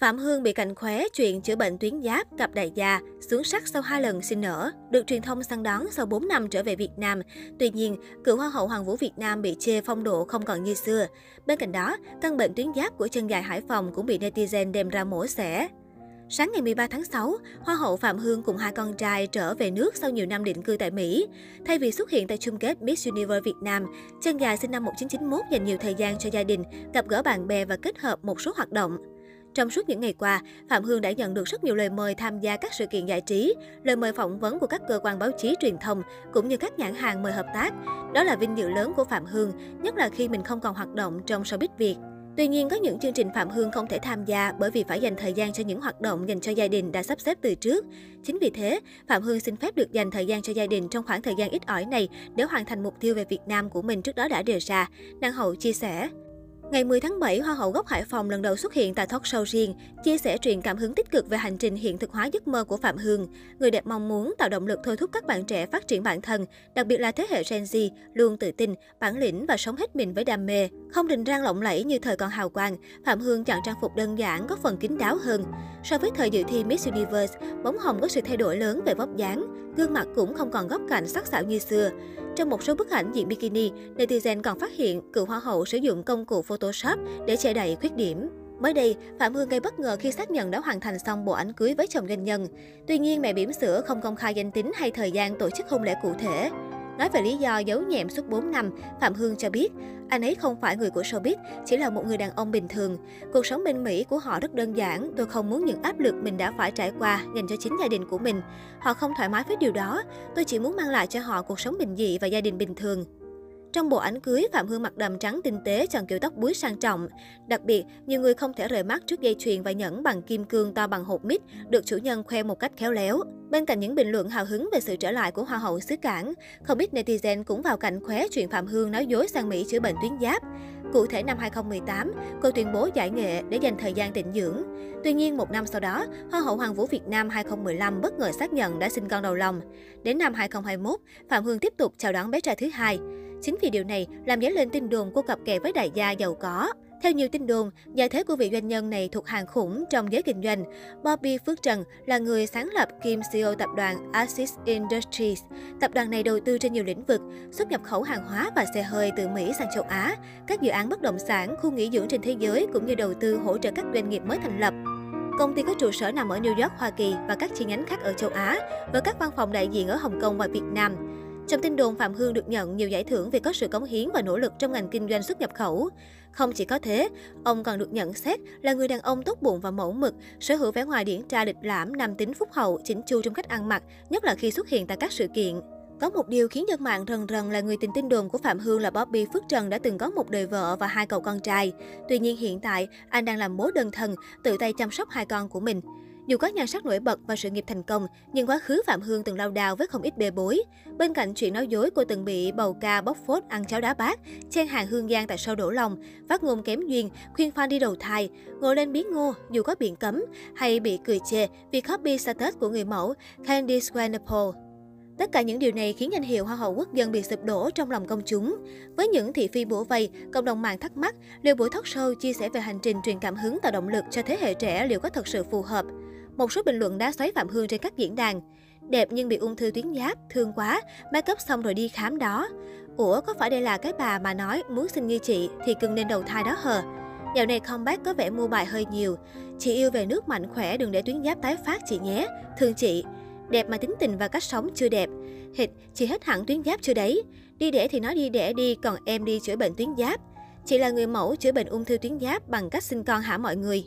Phạm Hương bị cạnh khóe chuyện chữa bệnh tuyến giáp, gặp đại gia, xuống sắc sau hai lần sinh nở, được truyền thông săn đón sau 4 năm trở về Việt Nam. Tuy nhiên, cựu Hoa hậu Hoàng vũ Việt Nam bị chê phong độ không còn như xưa. Bên cạnh đó, căn bệnh tuyến giáp của chân dài Hải Phòng cũng bị netizen đem ra mổ xẻ. Sáng ngày 13 tháng 6, Hoa hậu Phạm Hương cùng hai con trai trở về nước sau nhiều năm định cư tại Mỹ. Thay vì xuất hiện tại chung kết Miss Universe Việt Nam, chân dài sinh năm 1991 dành nhiều thời gian cho gia đình, gặp gỡ bạn bè và kết hợp một số hoạt động. Trong suốt những ngày qua, Phạm Hương đã nhận được rất nhiều lời mời tham gia các sự kiện giải trí, lời mời phỏng vấn của các cơ quan báo chí truyền thông, cũng như các nhãn hàng mời hợp tác. Đó là vinh dự lớn của Phạm Hương, nhất là khi mình không còn hoạt động trong showbiz Việt. Tuy nhiên, có những chương trình Phạm Hương không thể tham gia bởi vì phải dành thời gian cho những hoạt động dành cho gia đình đã sắp xếp từ trước. Chính vì thế, Phạm Hương xin phép được dành thời gian cho gia đình trong khoảng thời gian ít ỏi này để hoàn thành mục tiêu về Việt Nam của mình trước đó đã đề ra, Năng Hậu chia sẻ. Ngày 10 tháng 7, Hoa hậu gốc Hải Phòng lần đầu xuất hiện tại talk show riêng, chia sẻ truyền cảm hứng tích cực về hành trình hiện thực hóa giấc mơ của Phạm Hương. Người đẹp mong muốn tạo động lực thôi thúc các bạn trẻ phát triển bản thân, đặc biệt là thế hệ Gen Z, luôn tự tin, bản lĩnh và sống hết mình với đam mê. Không đình rang lộng lẫy như thời còn hào quang, Phạm Hương chọn trang phục đơn giản, có phần kín đáo hơn. So với thời dự thi Miss Universe, bóng hồng có sự thay đổi lớn về vóc dáng, gương mặt cũng không còn góc cạnh sắc sảo như xưa. Trong một số bức ảnh diện bikini, netizen còn phát hiện cựu hoa hậu sử dụng công cụ Photoshop để che đậy khuyết điểm. Mới đây, Phạm Hương gây bất ngờ khi xác nhận đã hoàn thành xong bộ ảnh cưới với chồng doanh nhân. Tuy nhiên, mẹ bỉm sữa không công khai danh tính hay thời gian tổ chức hôn lễ cụ thể. Nói về lý do giấu nhẹm suốt 4 năm, Phạm Hương cho biết, anh ấy không phải người của showbiz, chỉ là một người đàn ông bình thường. Cuộc sống bên Mỹ của họ rất đơn giản, tôi không muốn những áp lực mình đã phải trải qua dành cho chính gia đình của mình. Họ không thoải mái với điều đó, tôi chỉ muốn mang lại cho họ cuộc sống bình dị và gia đình bình thường. Trong bộ ảnh cưới, Phạm Hương mặc đầm trắng tinh tế chọn kiểu tóc búi sang trọng. Đặc biệt, nhiều người không thể rời mắt trước dây chuyền và nhẫn bằng kim cương to bằng hộp mít, được chủ nhân khoe một cách khéo léo. Bên cạnh những bình luận hào hứng về sự trở lại của Hoa hậu xứ Cảng, không ít netizen cũng vào cạnh khóe chuyện Phạm Hương nói dối sang Mỹ chữa bệnh tuyến giáp. Cụ thể năm 2018, cô tuyên bố giải nghệ để dành thời gian tịnh dưỡng. Tuy nhiên, một năm sau đó, Hoa hậu Hoàng vũ Việt Nam 2015 bất ngờ xác nhận đã sinh con đầu lòng. Đến năm 2021, Phạm Hương tiếp tục chào đón bé trai thứ hai. Chính vì điều này làm dấy lên tin đồn cô cặp kè với đại gia giàu có. Theo nhiều tin đồn, gia thế của vị doanh nhân này thuộc hàng khủng trong giới kinh doanh. Bobby Phước Trần là người sáng lập Kim CEO tập đoàn Axis Industries. Tập đoàn này đầu tư trên nhiều lĩnh vực, xuất nhập khẩu hàng hóa và xe hơi từ Mỹ sang châu Á, các dự án bất động sản, khu nghỉ dưỡng trên thế giới cũng như đầu tư hỗ trợ các doanh nghiệp mới thành lập. Công ty có trụ sở nằm ở New York, Hoa Kỳ và các chi nhánh khác ở châu Á, với các văn phòng đại diện ở Hồng Kông và Việt Nam. Trong tin đồn, Phạm Hương được nhận nhiều giải thưởng vì có sự cống hiến và nỗ lực trong ngành kinh doanh xuất nhập khẩu. Không chỉ có thế, ông còn được nhận xét là người đàn ông tốt bụng và mẫu mực, sở hữu vẻ ngoài điển trai lịch lãm, nam tính phúc hậu, chỉnh chu trong cách ăn mặc, nhất là khi xuất hiện tại các sự kiện. Có một điều khiến dân mạng rần rần là người tình tin đồn của Phạm Hương là Bobby Phước Trần đã từng có một đời vợ và hai cậu con trai. Tuy nhiên hiện tại, anh đang làm bố đơn thân, tự tay chăm sóc hai con của mình. Dù có nhan sắc nổi bật và sự nghiệp thành công, nhưng quá khứ Phạm Hương từng lao đao với không ít bê bối. Bên cạnh chuyện nói dối, cô từng bị bầu ca bóc phốt ăn cháo đá bát, chen hàng hương giang tại sau Đổ Lòng, phát ngôn kém duyên, khuyên fan đi đầu thai, ngồi lên biến ngô dù có biển cấm, hay bị cười chê vì copy status của người mẫu Candice Swanepoel. Tất cả những điều này khiến danh hiệu Hoa hậu quốc dân bị sụp đổ trong lòng công chúng. Với những thị phi bủa vây, cộng đồng mạng thắc mắc liệu buổi talk show chia sẻ về hành trình truyền cảm hứng tạo động lực cho thế hệ trẻ liệu có thật sự phù hợp. Một số bình luận đã xoáy Phạm Hương trên các diễn đàn. Đẹp nhưng bị ung thư tuyến giáp, thương quá, make up xong rồi đi khám đó. Ủa, có phải đây là cái bà mà nói muốn xin như chị thì cưng nên đầu thai đó hờ? Dạo này comeback có vẻ mua bài hơi nhiều. Chị yêu về nước mạnh khỏe đừng để tuyến giáp tái phát chị nhé. Thương chị. Đẹp mà tính tình và cách sống chưa đẹp. Hịch, chị hết hẳn tuyến giáp chưa đấy. Đi đẻ thì nói đi đẻ đi, còn em đi chữa bệnh tuyến giáp. Chị là người mẫu chữa bệnh ung thư tuyến giáp bằng cách sinh con hả mọi người.